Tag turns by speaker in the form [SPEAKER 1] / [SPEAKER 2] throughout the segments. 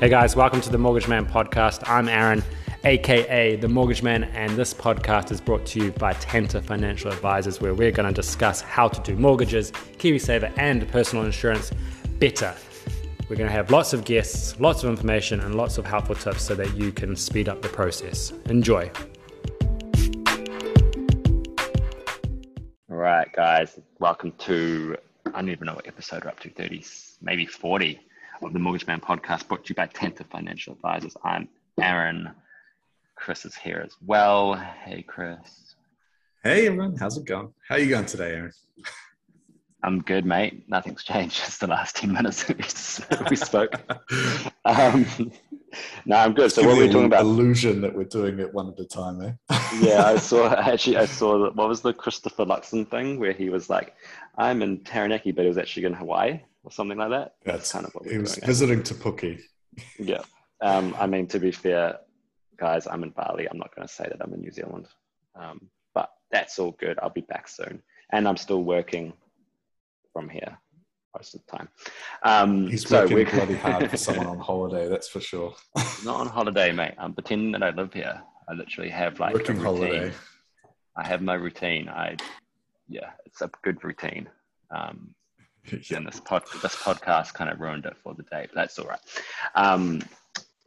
[SPEAKER 1] Hey guys, welcome to the Mortgage Man podcast. I'm Aaron, aka the Mortgage Man, and this podcast is brought to you by Tenta Financial Advisors, where we're going to discuss how to do mortgages, KiwiSaver, and personal insurance better. We're going to have lots of guests, lots of information, and lots of helpful tips so that you can speed up the process. Enjoy.
[SPEAKER 2] All right, guys, welcome to I don't even know what episode we're up to, 30, maybe 40 of the Mortgage Man podcast brought to you by Tenta Financial Advisors. I'm Aaron. Chris is here as well. Hey, Chris.
[SPEAKER 3] Hey, everyone. How's it going? How are you going today, Aaron?
[SPEAKER 2] I'm good, mate. Nothing's changed since the last 10 minutes we spoke. um, no, I'm good. So, what are we talking about?
[SPEAKER 3] Illusion that we're doing it one at a time, eh?
[SPEAKER 2] yeah, I saw, actually, I saw, that, what was the Christopher Luxon thing where he was like, I'm in Taranaki, but he was actually in Hawaii or something like that.
[SPEAKER 3] That's, That's kind of what he was visiting Puke.
[SPEAKER 2] Yeah. Um, I mean, to be fair, guys, I'm in Bali. I'm not going to say that I'm in New Zealand. Um, but that's all good. I'll be back soon. And I'm still working from here most of the time.
[SPEAKER 3] Um, He's so working we're... bloody hard for someone on holiday, that's for sure.
[SPEAKER 2] not on holiday, mate. I'm pretending that I live here. I literally have like
[SPEAKER 3] working holiday.
[SPEAKER 2] I have my routine. I, yeah, it's a good routine. Um, yeah. And this pod, this podcast kind of ruined it for the day, but that's all right. Um,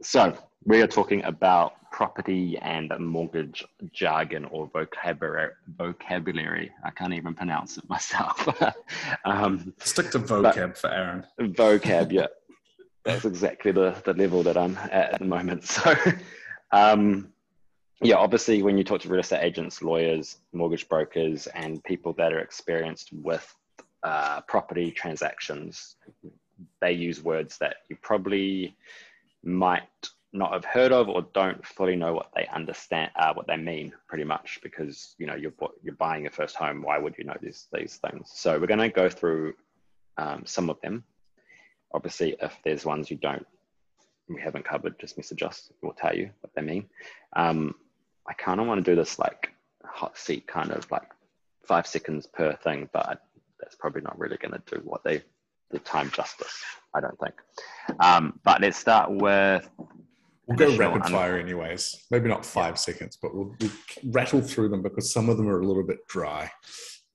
[SPEAKER 2] so we are talking about property and mortgage jargon or vocabulary. Vocabulary. I can't even pronounce it myself.
[SPEAKER 3] um, Stick to vocab for Aaron.
[SPEAKER 2] Vocab, yeah. That's exactly the, the level that I'm at at the moment. So, um, yeah, obviously, when you talk to real estate agents, lawyers, mortgage brokers, and people that are experienced with uh, property transactions, they use words that you probably might not have heard of or don't fully know what they understand uh, what they mean pretty much because you know you're you're buying your first home. Why would you know these these things? So we're going to go through um, some of them. Obviously if there's ones you don't we haven't covered just message us we'll tell you what they mean. Um, i kind of want to do this like hot seat kind of like five seconds per thing but that's probably not really going to do what they the time justice i don't think um, but let's start with
[SPEAKER 3] We'll go rapid fire anyways. Maybe not five yeah. seconds, but we'll, we'll, rattle through them because some of them are a little bit dry.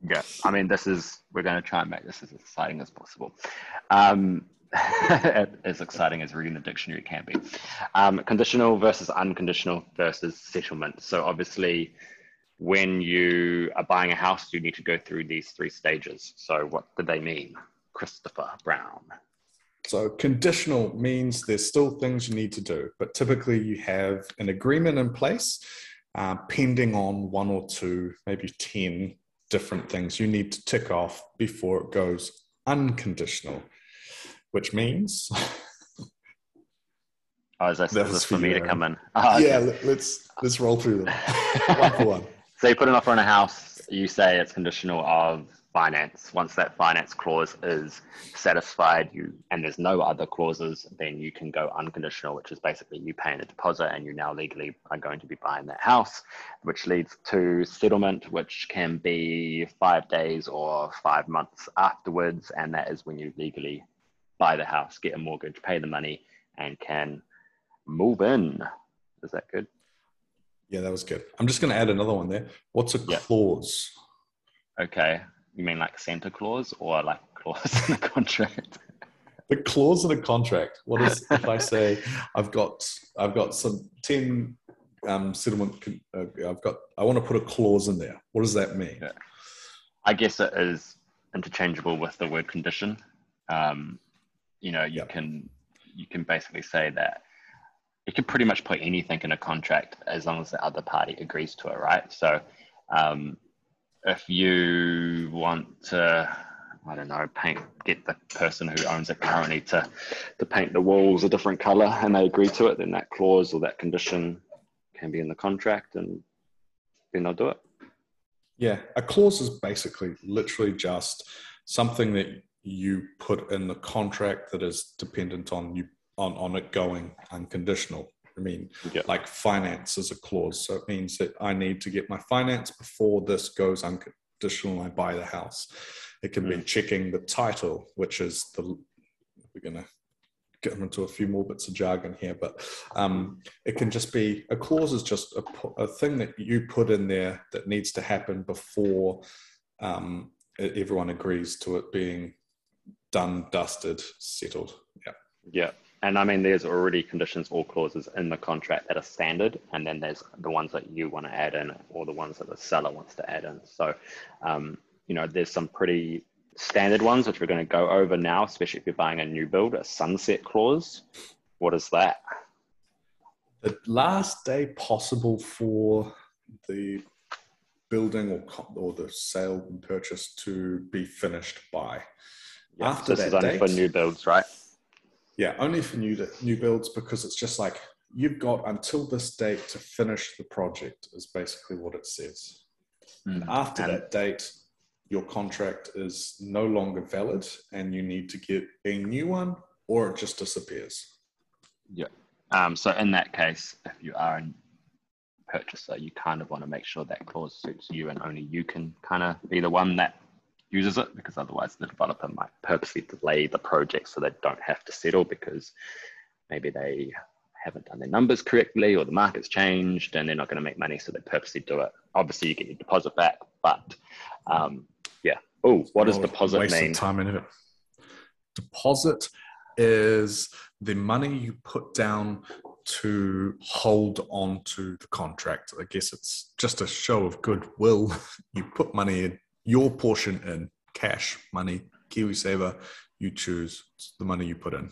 [SPEAKER 2] Yeah, I mean, this is we're going to try and make this as exciting as possible. Um, as exciting as reading the dictionary can be. Um, conditional versus unconditional versus settlement. So obviously, when you are buying a house, you need to go through these three stages. So what do they mean? Christopher Brown.
[SPEAKER 3] So conditional means there's still things you need to do, but typically you have an agreement in place uh, pending on one or two, maybe 10 different things you need to tick off before it goes unconditional, which means.
[SPEAKER 2] oh, is that, this for me to come in?
[SPEAKER 3] Oh, yeah, okay. let's let's roll through them one for one.
[SPEAKER 2] So you put an offer on a house. You say it's conditional of finance. Once that finance clause is satisfied, you and there's no other clauses, then you can go unconditional, which is basically you paying a deposit and you now legally are going to be buying that house, which leads to settlement, which can be five days or five months afterwards, and that is when you legally buy the house, get a mortgage, pay the money, and can move in. Is that good?
[SPEAKER 3] Yeah, that was good. I'm just going to add another one there. What's a clause?
[SPEAKER 2] Okay. You mean like Santa Claus or like clause in a contract?
[SPEAKER 3] the clause in a contract. What is if I say I've got I've got some ten um, settlement? Uh, I've got I want to put a clause in there. What does that mean? Yeah.
[SPEAKER 2] I guess it is interchangeable with the word condition. Um, you know, you yep. can you can basically say that you can pretty much put anything in a contract as long as the other party agrees to it, right? So um, if you want to I don't know, paint, get the person who owns it currently to, to paint the walls a different color and they agree to it, then that clause or that condition can be in the contract and then they'll do it.
[SPEAKER 3] Yeah, a clause is basically literally just something that you put in the contract that is dependent on you on, on it going unconditional. I mean, yeah. like finance is a clause. So it means that I need to get my finance before this goes unconditional and I buy the house. It can mm. be checking the title, which is the, we're going to get into a few more bits of jargon here, but um, it can just be a clause is just a, a, thing that you put in there that needs to happen before um, everyone agrees to it being done, dusted, settled. Yeah.
[SPEAKER 2] Yeah. And I mean, there's already conditions or clauses in the contract that are standard, and then there's the ones that you want to add in, or the ones that the seller wants to add in. So, um, you know, there's some pretty standard ones which we're going to go over now, especially if you're buying a new build. A sunset clause. What is that?
[SPEAKER 3] The last day possible for the building or or the sale and purchase to be finished by.
[SPEAKER 2] Yeah, After this that is only date, for new builds, right?
[SPEAKER 3] Yeah, only for new new builds because it's just like you've got until this date to finish the project is basically what it says. Mm. after and that date, your contract is no longer valid and you need to get a new one or it just disappears.
[SPEAKER 2] Yeah. Um, so in that case, if you are a purchaser, you kind of want to make sure that clause suits you and only you can kind of be the one that uses it because otherwise the developer might purposely delay the project so they don't have to settle because maybe they haven't done their numbers correctly or the market's changed and they're not going to make money so they purposely do it. Obviously you get your deposit back but um, yeah. Oh what does deposit waste mean?
[SPEAKER 3] of time in it deposit is the money you put down to hold on to the contract. I guess it's just a show of goodwill. You put money in your portion in cash, money, KiwiSaver, you choose the money you put in.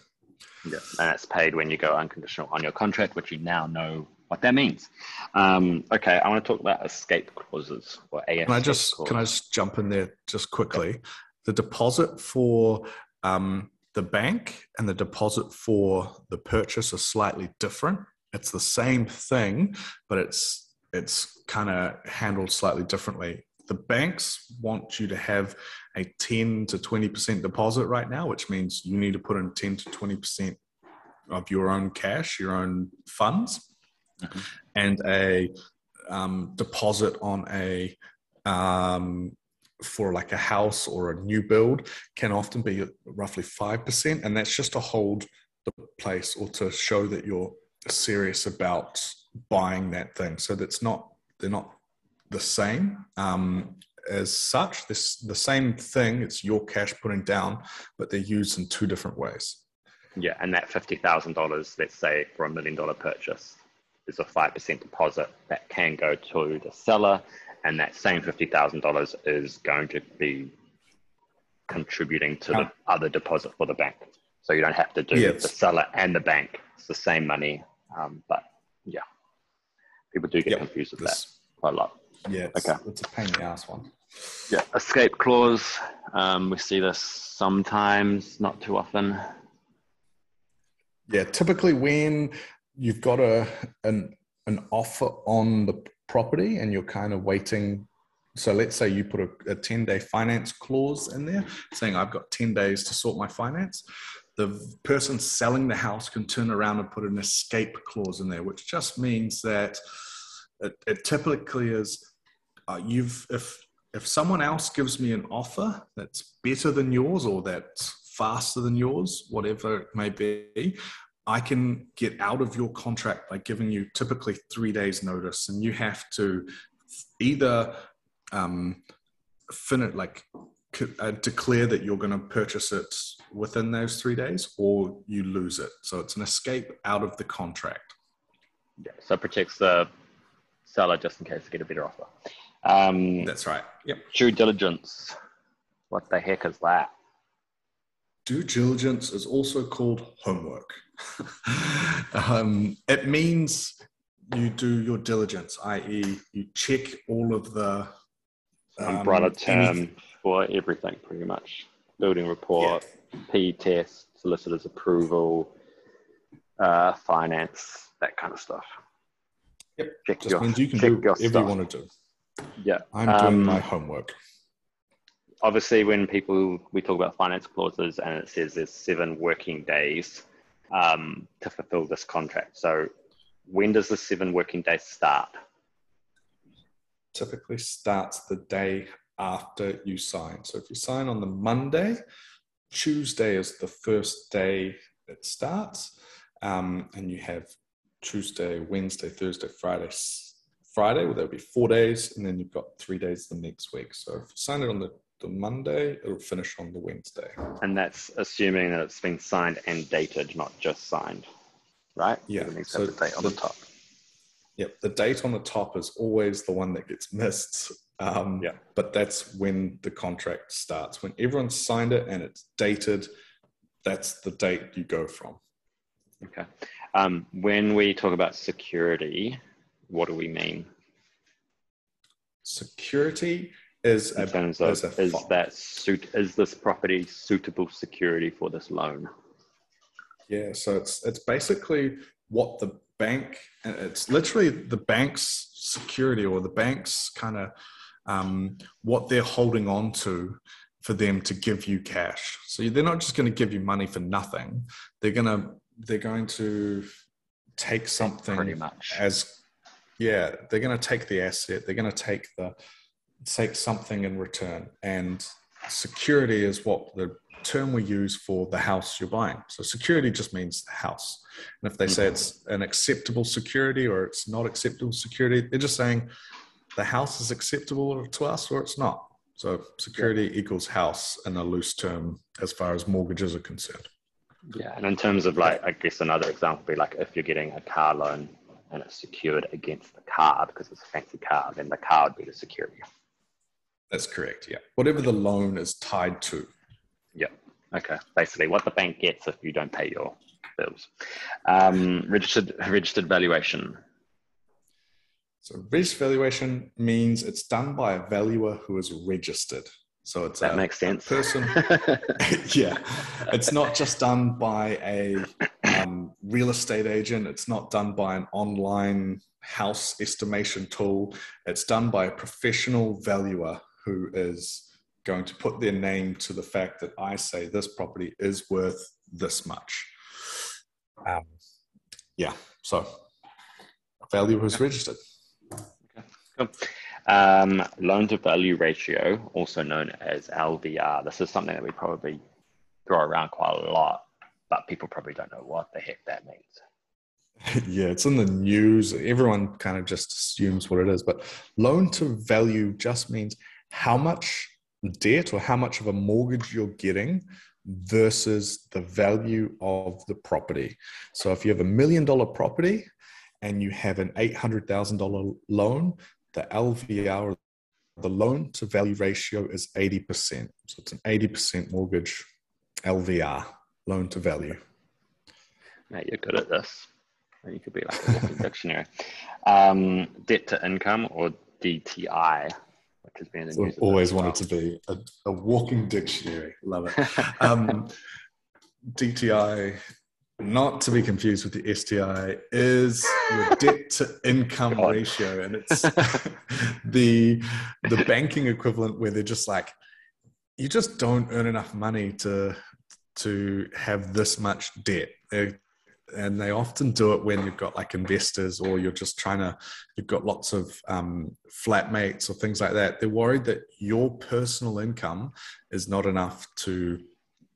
[SPEAKER 2] Yeah, and it's paid when you go unconditional on your contract, which you now know what that means. Um, okay, I want to talk about escape clauses or AF.
[SPEAKER 3] Can I just clauses. can I just jump in there just quickly? The deposit for um, the bank and the deposit for the purchase are slightly different. It's the same thing, but it's it's kind of handled slightly differently the banks want you to have a 10 to 20% deposit right now, which means you need to put in 10 to 20% of your own cash, your own funds, mm-hmm. and a um, deposit on a um, for like a house or a new build can often be roughly 5%. And that's just to hold the place or to show that you're serious about buying that thing. So that's not, they're not the same um, as such. This the same thing. It's your cash putting down, but they're used in two different ways.
[SPEAKER 2] Yeah, and that fifty thousand dollars, let's say for a million dollar purchase, is a five percent deposit that can go to the seller, and that same fifty thousand dollars is going to be contributing to the other deposit for the bank. So you don't have to do yes. the seller and the bank. It's the same money, um, but yeah, people do get yep. confused with this, that quite a lot.
[SPEAKER 3] Yeah, it's, okay. it's a pain in the ass one.
[SPEAKER 2] Yeah, escape clause. Um, we see this sometimes, not too often.
[SPEAKER 3] Yeah, typically when you've got a an an offer on the property and you're kind of waiting. So let's say you put a, a 10 day finance clause in there saying, I've got 10 days to sort my finance. The person selling the house can turn around and put an escape clause in there, which just means that it, it typically is uh, you've if if someone else gives me an offer that's better than yours or that's faster than yours, whatever it may be, I can get out of your contract by giving you typically three days notice, and you have to either um, finish like uh, declare that you're going to purchase it within those three days, or you lose it. So it's an escape out of the contract.
[SPEAKER 2] Yeah, so it protects the seller just in case they get a better offer. Um,
[SPEAKER 3] That's right. Yep.
[SPEAKER 2] Due diligence. What the heck is that?
[SPEAKER 3] Due diligence is also called homework. um, it means you do your diligence, i.e., you check all of the
[SPEAKER 2] um, umbrella term for everything, pretty much. Building report, yeah. P test, solicitor's approval, uh, finance, that kind of stuff.
[SPEAKER 3] Yep. Check Just your, means you can do whatever stuff. you want to do.
[SPEAKER 2] Yeah.
[SPEAKER 3] I'm doing um, my homework.
[SPEAKER 2] Obviously, when people we talk about finance clauses and it says there's seven working days um, to fulfill this contract. So, when does the seven working days start?
[SPEAKER 3] Typically, starts the day after you sign. So, if you sign on the Monday, Tuesday is the first day it starts, um, and you have Tuesday, Wednesday, Thursday, Friday, Friday, well, there'll be four days, and then you've got three days the next week. So if you sign it on the, the Monday, it'll finish on the Wednesday.
[SPEAKER 2] And that's assuming that it's been signed and dated, not just signed, right?
[SPEAKER 3] Yeah.
[SPEAKER 2] It needs to have the date on the top.
[SPEAKER 3] Yep, the date on the top is always the one that gets missed. Um,
[SPEAKER 2] Yeah.
[SPEAKER 3] But that's when the contract starts. When everyone's signed it and it's dated, that's the date you go from.
[SPEAKER 2] Okay. Um, when we talk about security, what do we mean
[SPEAKER 3] Security is
[SPEAKER 2] in
[SPEAKER 3] a,
[SPEAKER 2] terms of
[SPEAKER 3] is
[SPEAKER 2] is that suit is this property suitable security for this loan?
[SPEAKER 3] Yeah, so it's it's basically what the bank. It's literally the bank's security or the bank's kind of um, what they're holding on to for them to give you cash. So they're not just going to give you money for nothing. They're gonna they're going to take something
[SPEAKER 2] Pretty much.
[SPEAKER 3] as yeah they're going to take the asset they're going to take the take something in return. And security is what the term we use for the house you're buying. So security just means the house. And if they say it's mm-hmm. an acceptable security or it's not acceptable security they're just saying the house is acceptable to us or it's not. So security equals house in a loose term as far as mortgages are concerned.
[SPEAKER 2] Yeah, and in terms of like, I guess another example would be like if you're getting a car loan and it's secured against the car because it's a fancy car, then the car would be the security.
[SPEAKER 3] that's correct yeah whatever the loan is tied to
[SPEAKER 2] Yeah. Okay. Basically, what the bank gets if you don't pay your bills. Um, registered registered valuation.
[SPEAKER 3] So registered valuation means it's done by a valuer who is registered. So it's
[SPEAKER 2] That
[SPEAKER 3] a
[SPEAKER 2] makes sense.
[SPEAKER 3] person. yeah, it's not just done by a um, real estate agent. It's not done by an online house estimation tool. It's done by a professional valuer who is going to put their name to the fact that I say this property is worth this much. Um, yeah, so a valuer who's registered.
[SPEAKER 2] Cool. Um, loan to value ratio, also known as LVR. This is something that we probably throw around quite a lot, but people probably don't know what the heck that means.
[SPEAKER 3] yeah, it's in the news. Everyone kind of just assumes what it is, but loan to value just means how much debt or how much of a mortgage you're getting versus the value of the property. So if you have a million dollar property and you have an $800,000 loan, the LVR, the loan to value ratio is 80%. So it's an 80% mortgage LVR, loan to value.
[SPEAKER 2] Mate, you're good at this. You could be like a walking dictionary. Um, debt to income or DTI, which has been the
[SPEAKER 3] So always
[SPEAKER 2] as
[SPEAKER 3] wanted
[SPEAKER 2] well.
[SPEAKER 3] to be a, a walking dictionary. Love it. Um, DTI, not to be confused with the STI, is your debt to income
[SPEAKER 2] God.
[SPEAKER 3] ratio, and it's the the banking equivalent where they're just like, you just don't earn enough money to to have this much debt. And they often do it when you've got like investors or you're just trying to you've got lots of um, flatmates or things like that. They're worried that your personal income is not enough to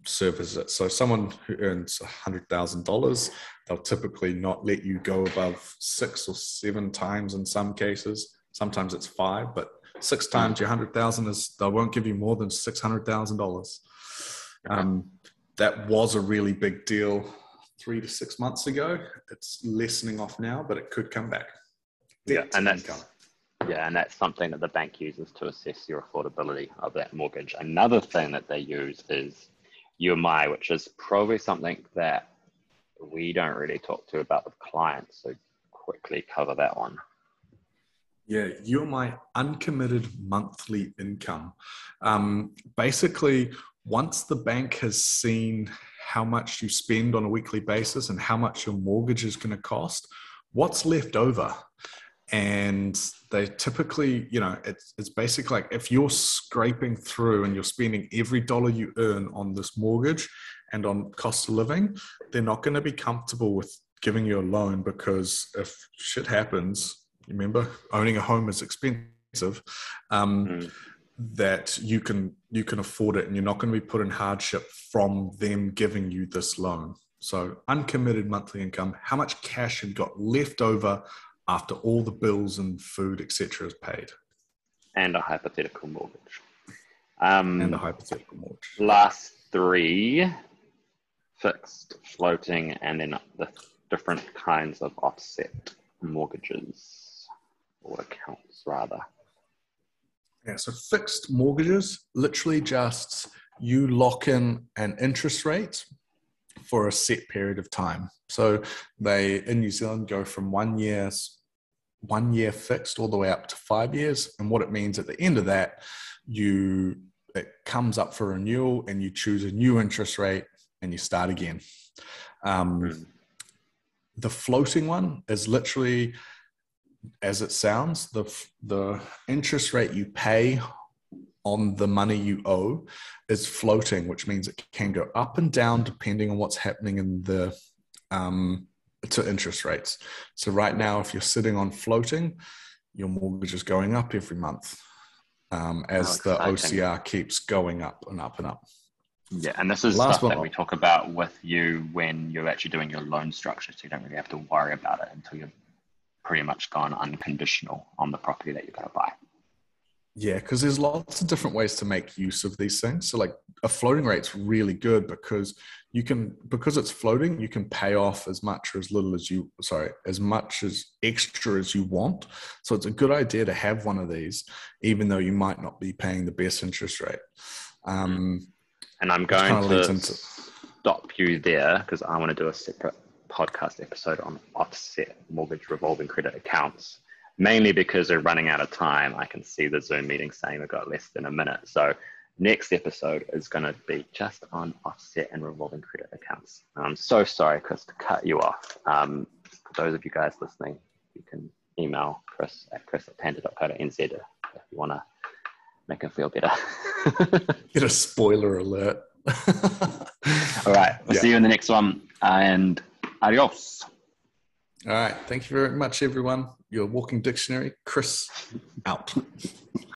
[SPEAKER 3] service it. So someone who earns $100000 they'll typically not let you go above six or seven times in some cases. Sometimes it's five but six times your 100000 is they won't give you more than $600000 um, that was a really big deal three to six months ago. It's lessening off now, but it could come back.
[SPEAKER 2] Yeah, and that's yeah, and that's something that the bank uses to assess your affordability of that mortgage. Another thing that they use is UMI, which is probably something that we don't really talk to about with clients. So quickly cover that one.
[SPEAKER 3] Yeah, my uncommitted monthly income. Um, basically, once the bank has seen how much you spend on a weekly basis and how much your mortgage is going to cost, what's left over? And they typically, you know, it's, it's basically like if you're scraping through and you're spending every dollar you earn on this mortgage and on cost of living, they're not going to be comfortable with giving you a loan because if shit happens, remember owning a home is expensive um,
[SPEAKER 2] Mm.
[SPEAKER 3] That you can you can afford it and you're not going to be put in hardship from them giving you this loan So uncommitted monthly income, how much cash you've got left over after all the bills and food, etc., is paid?
[SPEAKER 2] And a hypothetical mortgage. Um,
[SPEAKER 3] And a hypothetical mortgage.
[SPEAKER 2] last three fixed, floating, and then the different kinds of offset mortgages or accounts, rather.
[SPEAKER 3] Yeah, so fixed mortgages, literally just you lock in an interest rate for a set period of time. So they in New Zealand go from one year's one year fixed all the way up to five years. And what it means at the end of that, you it comes up for renewal and you choose a new interest rate and you start again. Um,
[SPEAKER 2] Mm.
[SPEAKER 3] the floating one is literally as it sounds the the interest rate you pay on the money you owe is floating which means it can go up and down depending on what's happening in the um, to interest rates. So right now if you're sitting on floating your mortgage is going up every month um, as the ocr keeps going up and up and up.
[SPEAKER 2] Yeah, and this is
[SPEAKER 3] Last
[SPEAKER 2] stuff that we talk about with you when you're actually doing your loan structure, so you don't really have to worry about it until you've pretty much gone unconditional on the property that you're going to buy.
[SPEAKER 3] Yeah, because there's lots of different ways to make use of these things. So like a floating rate's really good because you can because it's floating, you can pay off as much or as little as you sorry, as much as extra as you want. So it's a good idea to have one of these, even though you might not be paying the best interest rate. Um,
[SPEAKER 2] And I'm going to
[SPEAKER 3] into-
[SPEAKER 2] stop you there because I want to do a separate podcast episode on offset mortgage revolving credit accounts. Mainly because we're running out of time. I can see the Zoom meeting saying we've got less than a minute. So next episode is going to be just on offset and revolving credit accounts. I'm so sorry, Chris, to cut you off. Um, for those of you guys listening, you can email Chris at chris at panda.co.nz if you want to make him feel better.
[SPEAKER 3] get a spoiler alert.
[SPEAKER 2] All right. We'll
[SPEAKER 3] Yeah.
[SPEAKER 2] see you in the next one. And adios.
[SPEAKER 3] All right. Thank you very much, everyone. Your walking dictionary, Chris, out.